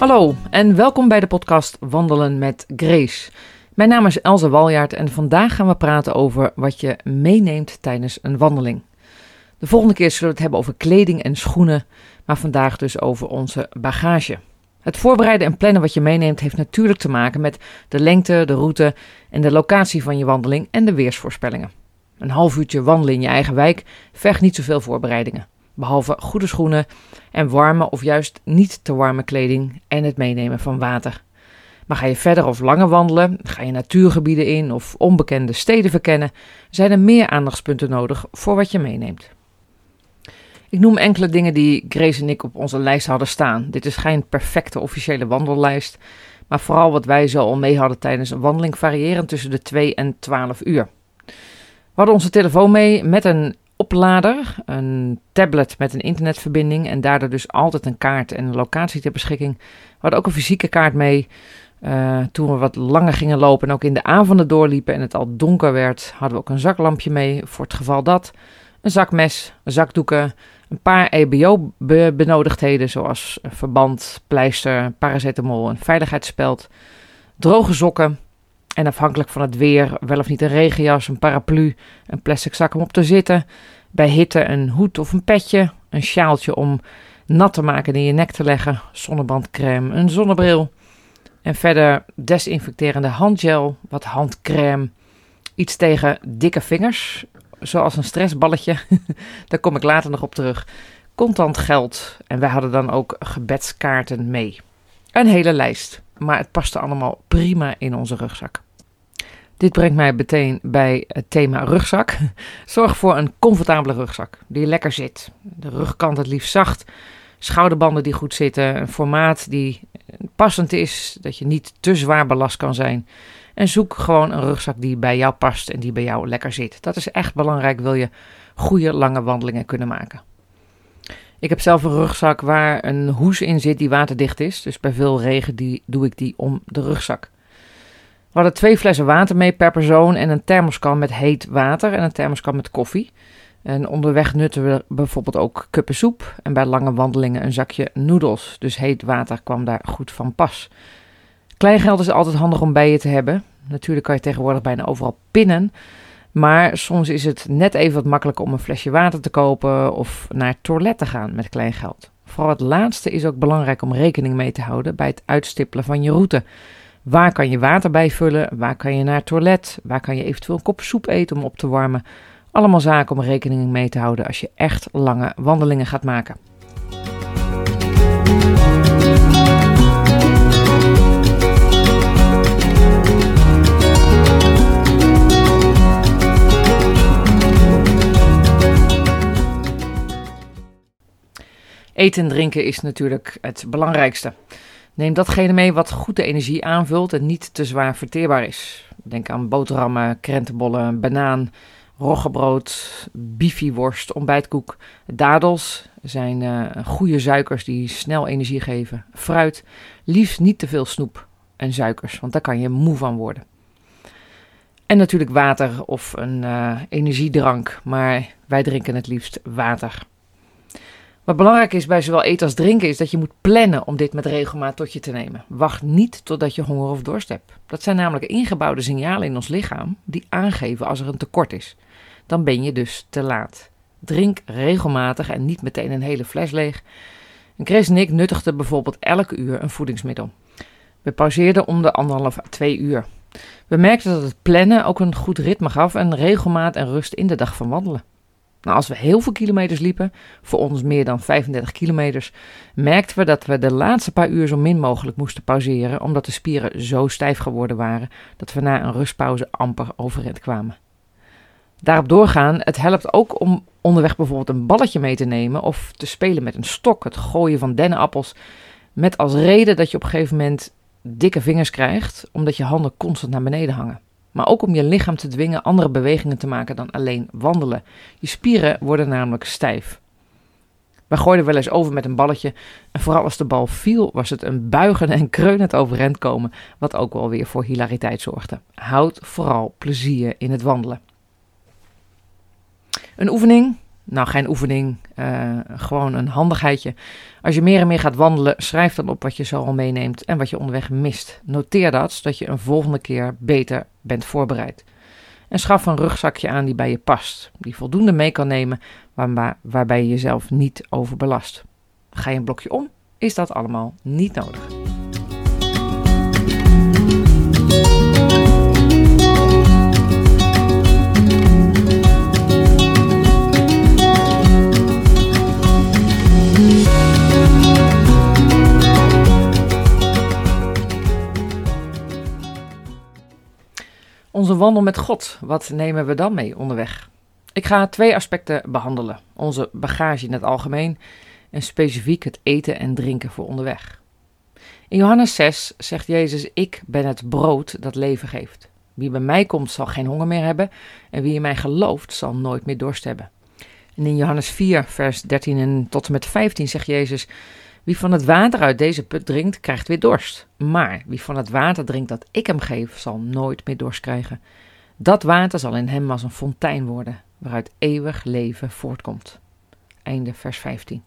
Hallo en welkom bij de podcast Wandelen met Grace. Mijn naam is Elze Waljaard en vandaag gaan we praten over wat je meeneemt tijdens een wandeling. De volgende keer zullen we het hebben over kleding en schoenen, maar vandaag dus over onze bagage. Het voorbereiden en plannen wat je meeneemt heeft natuurlijk te maken met de lengte, de route en de locatie van je wandeling en de weersvoorspellingen. Een half uurtje wandelen in je eigen wijk vergt niet zoveel voorbereidingen. Behalve goede schoenen en warme of juist niet te warme kleding en het meenemen van water. Maar ga je verder of langer wandelen, ga je natuurgebieden in of onbekende steden verkennen, zijn er meer aandachtspunten nodig voor wat je meeneemt. Ik noem enkele dingen die Grace en ik op onze lijst hadden staan. Dit is geen perfecte officiële wandellijst, maar vooral wat wij zo al mee hadden tijdens een wandeling variërend tussen de 2 en 12 uur. We hadden onze telefoon mee met een oplader, een tablet met een internetverbinding en daardoor dus altijd een kaart en locatie ter beschikking. We hadden ook een fysieke kaart mee. Uh, toen we wat langer gingen lopen en ook in de avonden doorliepen en het al donker werd, hadden we ook een zaklampje mee voor het geval dat. Een zakmes, zakdoeken, een paar EBO-benodigdheden zoals verband, pleister, paracetamol, een veiligheidsspeld, droge sokken en afhankelijk van het weer wel of niet een regenjas, een paraplu, een plastic zak om op te zitten, bij hitte een hoed of een petje, een sjaaltje om nat te maken en in je nek te leggen, zonnebrandcrème, een zonnebril en verder desinfecterende handgel, wat handcrème, iets tegen dikke vingers, zoals een stressballetje. Daar kom ik later nog op terug. Contant geld. En wij hadden dan ook gebedskaarten mee. Een hele lijst. Maar het paste allemaal prima in onze rugzak. Dit brengt mij meteen bij het thema rugzak. Zorg voor een comfortabele rugzak die lekker zit. De rugkant het liefst zacht. Schouderbanden die goed zitten. Een formaat die passend is. Dat je niet te zwaar belast kan zijn. En zoek gewoon een rugzak die bij jou past en die bij jou lekker zit. Dat is echt belangrijk, wil je goede lange wandelingen kunnen maken. Ik heb zelf een rugzak waar een hoes in zit die waterdicht is. Dus bij veel regen die, doe ik die om de rugzak. We hadden twee flessen water mee per persoon en een thermoskan met heet water en een thermoskan met koffie. En onderweg nutten we bijvoorbeeld ook kuppensoep en bij lange wandelingen een zakje noedels. Dus heet water kwam daar goed van pas. Kleingeld is altijd handig om bij je te hebben. Natuurlijk kan je tegenwoordig bijna overal pinnen. Maar soms is het net even wat makkelijker om een flesje water te kopen of naar het toilet te gaan met kleingeld. Vooral het laatste is ook belangrijk om rekening mee te houden bij het uitstippelen van je route. Waar kan je water bijvullen? Waar kan je naar het toilet? Waar kan je eventueel een kop soep eten om op te warmen? Allemaal zaken om rekening mee te houden als je echt lange wandelingen gaat maken. Eten en drinken is natuurlijk het belangrijkste. Neem datgene mee wat goed de energie aanvult en niet te zwaar verteerbaar is. Denk aan boterhammen, krentenbollen, banaan, roggebrood, bifiworst, ontbijtkoek. Dadels zijn uh, goede suikers die snel energie geven. Fruit, liefst niet te veel snoep en suikers, want daar kan je moe van worden. En natuurlijk water of een uh, energiedrank, maar wij drinken het liefst water. Wat belangrijk is bij zowel eten als drinken is dat je moet plannen om dit met regelmaat tot je te nemen. Wacht niet totdat je honger of dorst hebt. Dat zijn namelijk ingebouwde signalen in ons lichaam die aangeven als er een tekort is. Dan ben je dus te laat. Drink regelmatig en niet meteen een hele fles leeg. En Chris en ik nuttigden bijvoorbeeld elke uur een voedingsmiddel. We pauzeerden om de anderhalf twee uur. We merkten dat het plannen ook een goed ritme gaf en regelmaat en rust in de dag van wandelen. Nou, als we heel veel kilometers liepen, voor ons meer dan 35 kilometers, merkten we dat we de laatste paar uur zo min mogelijk moesten pauzeren, omdat de spieren zo stijf geworden waren dat we na een rustpauze amper overeind kwamen. Daarop doorgaan, het helpt ook om onderweg bijvoorbeeld een balletje mee te nemen of te spelen met een stok, het gooien van dennenappels, met als reden dat je op een gegeven moment dikke vingers krijgt, omdat je handen constant naar beneden hangen maar ook om je lichaam te dwingen andere bewegingen te maken dan alleen wandelen. Je spieren worden namelijk stijf. We gooiden wel eens over met een balletje en vooral als de bal viel was het een buigen en kreunend overeind komen, wat ook wel weer voor hilariteit zorgde. Houd vooral plezier in het wandelen. Een oefening, Nou, geen oefening, uh, gewoon een handigheidje. Als je meer en meer gaat wandelen, schrijf dan op wat je zo al meeneemt en wat je onderweg mist. Noteer dat, zodat je een volgende keer beter bent voorbereid. En schaf een rugzakje aan die bij je past, die voldoende mee kan nemen, waar, waarbij je jezelf niet overbelast. Ga je een blokje om, is dat allemaal niet nodig. Onze wandel met God, wat nemen we dan mee onderweg? Ik ga twee aspecten behandelen: onze bagage in het algemeen en specifiek het eten en drinken voor onderweg. In Johannes 6 zegt Jezus: Ik ben het brood dat leven geeft. Wie bij mij komt zal geen honger meer hebben en wie in mij gelooft zal nooit meer dorst hebben. En in Johannes 4, vers 13 en tot en met 15 zegt Jezus: wie van het water uit deze put drinkt, krijgt weer dorst. Maar wie van het water drinkt dat ik hem geef, zal nooit meer dorst krijgen. Dat water zal in hem als een fontein worden, waaruit eeuwig leven voortkomt. Einde vers 15.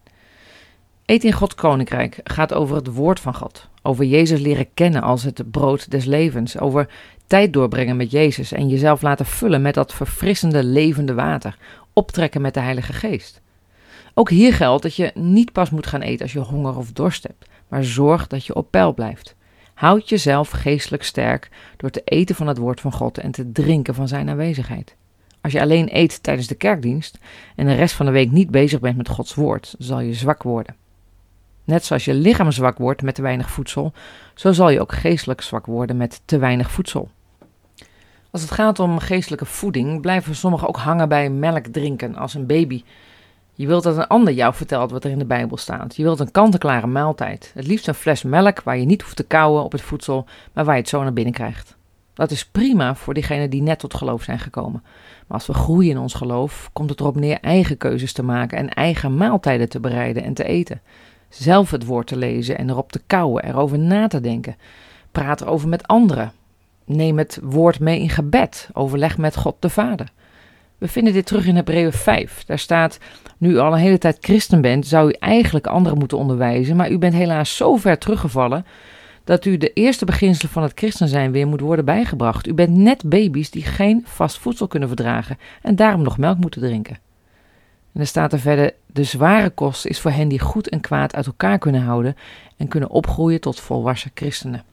Eet in Gods koninkrijk gaat over het woord van God, over Jezus leren kennen als het brood des levens, over tijd doorbrengen met Jezus en jezelf laten vullen met dat verfrissende levende water, optrekken met de Heilige Geest. Ook hier geldt dat je niet pas moet gaan eten als je honger of dorst hebt, maar zorg dat je op peil blijft. Houd jezelf geestelijk sterk door te eten van het woord van God en te drinken van zijn aanwezigheid. Als je alleen eet tijdens de kerkdienst en de rest van de week niet bezig bent met Gods woord, zal je zwak worden. Net zoals je lichaam zwak wordt met te weinig voedsel, zo zal je ook geestelijk zwak worden met te weinig voedsel. Als het gaat om geestelijke voeding, blijven sommigen ook hangen bij melk drinken als een baby je wilt dat een ander jou vertelt wat er in de Bijbel staat. Je wilt een kant-en-klare maaltijd. Het liefst een fles melk waar je niet hoeft te kauwen op het voedsel, maar waar je het zo naar binnen krijgt. Dat is prima voor diegenen die net tot geloof zijn gekomen. Maar als we groeien in ons geloof, komt het erop neer eigen keuzes te maken en eigen maaltijden te bereiden en te eten. Zelf het woord te lezen en erop te kauwen, erover na te denken. Praat erover met anderen. Neem het woord mee in gebed. Overleg met God de Vader. We vinden dit terug in Hebreeën 5. Daar staat: Nu u al een hele tijd christen bent, zou u eigenlijk anderen moeten onderwijzen, maar u bent helaas zo ver teruggevallen dat u de eerste beginselen van het christen zijn weer moet worden bijgebracht. U bent net baby's die geen vast voedsel kunnen verdragen en daarom nog melk moeten drinken. En er staat er verder: De zware kost is voor hen die goed en kwaad uit elkaar kunnen houden en kunnen opgroeien tot volwassen christenen.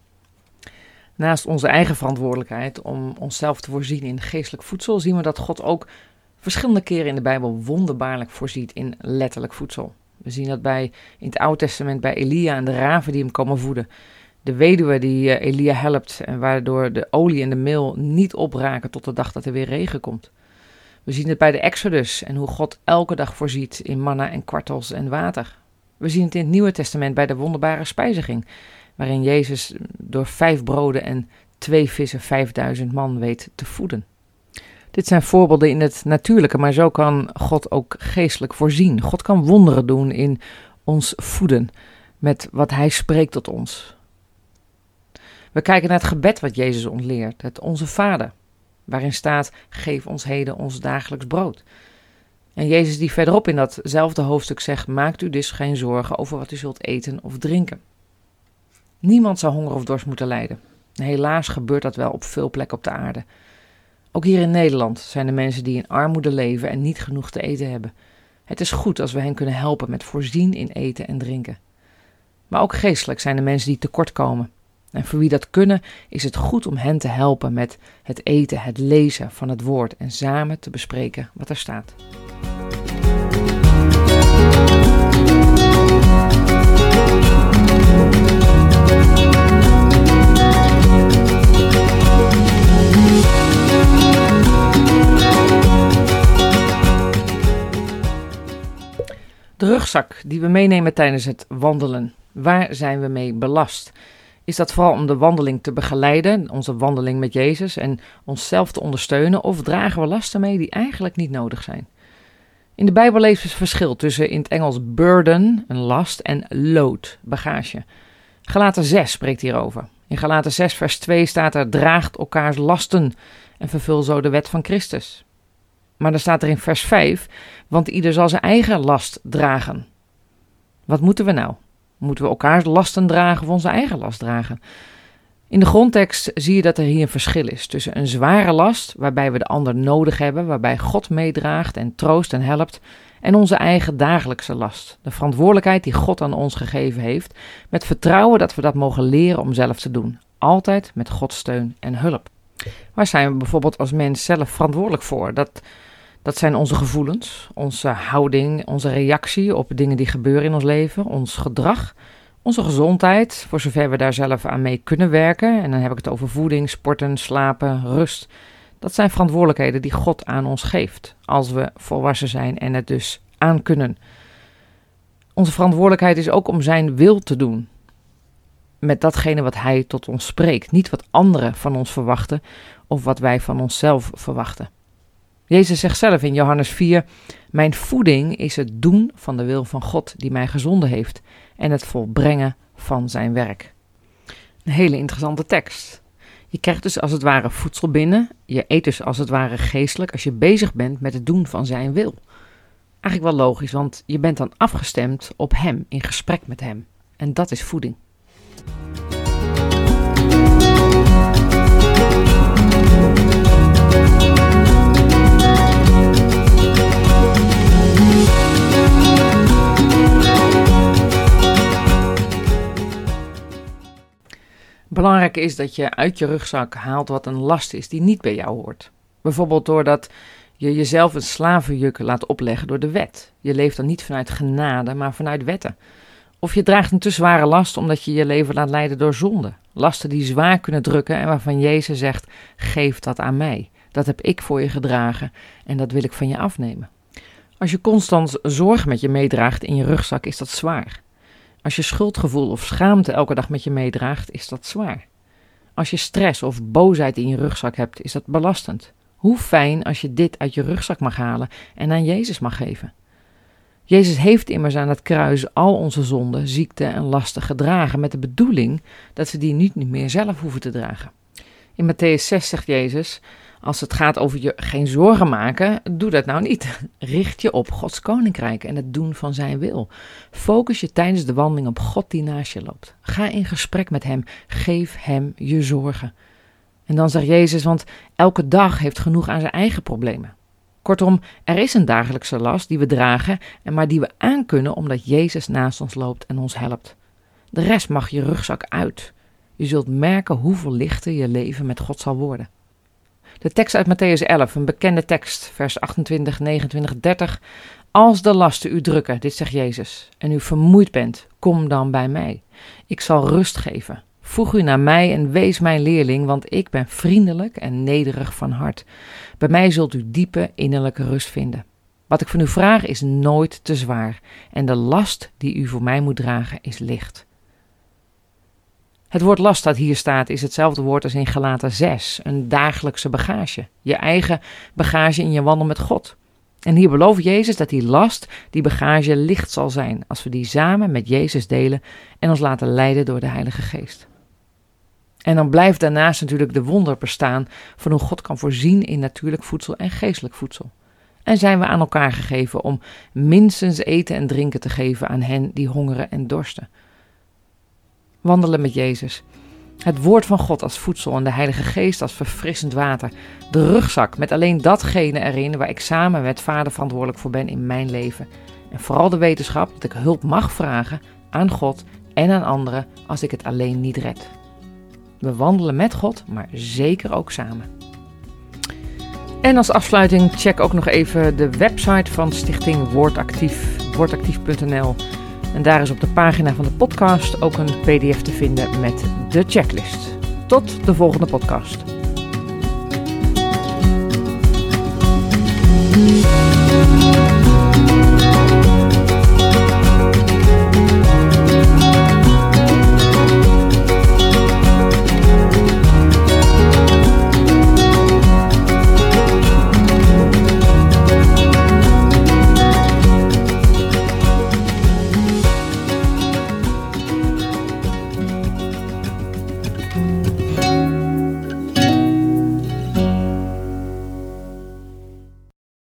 Naast onze eigen verantwoordelijkheid om onszelf te voorzien in geestelijk voedsel, zien we dat God ook verschillende keren in de Bijbel wonderbaarlijk voorziet in letterlijk voedsel. We zien dat bij, in het Oude Testament bij Elia en de raven die hem komen voeden. De weduwe die eh, Elia helpt en waardoor de olie en de meel niet opraken tot de dag dat er weer regen komt. We zien het bij de Exodus en hoe God elke dag voorziet in manna en kwartels en water. We zien het in het Nieuwe Testament bij de wonderbare spijziging waarin Jezus door vijf broden en twee vissen vijfduizend man weet te voeden. Dit zijn voorbeelden in het natuurlijke, maar zo kan God ook geestelijk voorzien. God kan wonderen doen in ons voeden met wat Hij spreekt tot ons. We kijken naar het gebed wat Jezus ontleert, het Onze Vader, waarin staat: Geef ons heden ons dagelijks brood. En Jezus die verderop in datzelfde hoofdstuk zegt: Maakt u dus geen zorgen over wat u zult eten of drinken. Niemand zou honger of dorst moeten lijden. Helaas gebeurt dat wel op veel plekken op de aarde. Ook hier in Nederland zijn er mensen die in armoede leven en niet genoeg te eten hebben. Het is goed als we hen kunnen helpen met voorzien in eten en drinken. Maar ook geestelijk zijn er mensen die tekort komen. En voor wie dat kunnen, is het goed om hen te helpen met het eten, het lezen van het woord en samen te bespreken wat er staat. Rugzak die we meenemen tijdens het wandelen, waar zijn we mee belast? Is dat vooral om de wandeling te begeleiden, onze wandeling met Jezus en onszelf te ondersteunen, of dragen we lasten mee die eigenlijk niet nodig zijn? In de Bijbel leest het verschil tussen in het Engels burden, een last, en load, bagage. Galaten 6 spreekt hierover. In Galaten 6 vers 2 staat er, draagt elkaars lasten en vervul zo de wet van Christus. Maar dan staat er in vers 5, want ieder zal zijn eigen last dragen. Wat moeten we nou? Moeten we elkaars lasten dragen of onze eigen last dragen? In de grondtekst zie je dat er hier een verschil is tussen een zware last, waarbij we de ander nodig hebben, waarbij God meedraagt en troost en helpt, en onze eigen dagelijkse last. De verantwoordelijkheid die God aan ons gegeven heeft, met vertrouwen dat we dat mogen leren om zelf te doen. Altijd met Gods steun en hulp. Waar zijn we bijvoorbeeld als mens zelf verantwoordelijk voor? Dat, dat zijn onze gevoelens, onze houding, onze reactie op dingen die gebeuren in ons leven, ons gedrag, onze gezondheid, voor zover we daar zelf aan mee kunnen werken. En dan heb ik het over voeding, sporten, slapen, rust. Dat zijn verantwoordelijkheden die God aan ons geeft als we volwassen zijn en het dus aan kunnen. Onze verantwoordelijkheid is ook om Zijn wil te doen. Met datgene wat Hij tot ons spreekt. Niet wat anderen van ons verwachten of wat wij van onszelf verwachten. Jezus zegt zelf in Johannes 4: Mijn voeding is het doen van de wil van God die mij gezonden heeft en het volbrengen van zijn werk. Een hele interessante tekst. Je krijgt dus als het ware voedsel binnen. Je eet dus als het ware geestelijk als je bezig bent met het doen van zijn wil. Eigenlijk wel logisch, want je bent dan afgestemd op hem, in gesprek met hem. En dat is voeding. Belangrijk is dat je uit je rugzak haalt wat een last is die niet bij jou hoort. Bijvoorbeeld doordat je jezelf een slavenjuk laat opleggen door de wet. Je leeft dan niet vanuit genade, maar vanuit wetten. Of je draagt een te zware last omdat je je leven laat leiden door zonde. Lasten die zwaar kunnen drukken en waarvan Jezus zegt: geef dat aan mij. Dat heb ik voor je gedragen en dat wil ik van je afnemen. Als je constant zorg met je meedraagt in je rugzak, is dat zwaar. Als je schuldgevoel of schaamte elke dag met je meedraagt, is dat zwaar. Als je stress of boosheid in je rugzak hebt, is dat belastend. Hoe fijn als je dit uit je rugzak mag halen en aan Jezus mag geven. Jezus heeft immers aan het kruis al onze zonden, ziekte en lasten gedragen met de bedoeling dat we die niet meer zelf hoeven te dragen. In Matthäus 6 zegt Jezus: als het gaat over je geen zorgen maken, doe dat nou niet. Richt je op Gods koninkrijk en het doen van zijn wil. Focus je tijdens de wandeling op God die naast je loopt. Ga in gesprek met hem. Geef hem je zorgen. En dan zegt Jezus, want elke dag heeft genoeg aan zijn eigen problemen. Kortom, er is een dagelijkse last die we dragen, en maar die we aankunnen omdat Jezus naast ons loopt en ons helpt. De rest mag je rugzak uit. Je zult merken hoeveel lichter je leven met God zal worden. De tekst uit Matthäus 11, een bekende tekst, vers 28, 29, 30. Als de lasten u drukken, dit zegt Jezus, en u vermoeid bent, kom dan bij mij. Ik zal rust geven. Voeg u naar mij en wees mijn leerling, want ik ben vriendelijk en nederig van hart. Bij mij zult u diepe innerlijke rust vinden. Wat ik van u vraag is nooit te zwaar, en de last die u voor mij moet dragen is licht. Het woord last dat hier staat is hetzelfde woord als in Galaten 6, een dagelijkse bagage. Je eigen bagage in je wandel met God. En hier belooft Jezus dat die last, die bagage licht zal zijn als we die samen met Jezus delen en ons laten leiden door de Heilige Geest. En dan blijft daarnaast natuurlijk de wonder bestaan van hoe God kan voorzien in natuurlijk voedsel en geestelijk voedsel. En zijn we aan elkaar gegeven om minstens eten en drinken te geven aan hen die hongeren en dorsten wandelen met Jezus. Het woord van God als voedsel en de Heilige Geest als verfrissend water. De rugzak met alleen datgene erin waar ik samen met Vader verantwoordelijk voor ben in mijn leven. En vooral de wetenschap dat ik hulp mag vragen aan God en aan anderen als ik het alleen niet red. We wandelen met God, maar zeker ook samen. En als afsluiting check ook nog even de website van Stichting Woordactief, woordactief.nl. En daar is op de pagina van de podcast ook een PDF te vinden met de checklist. Tot de volgende podcast.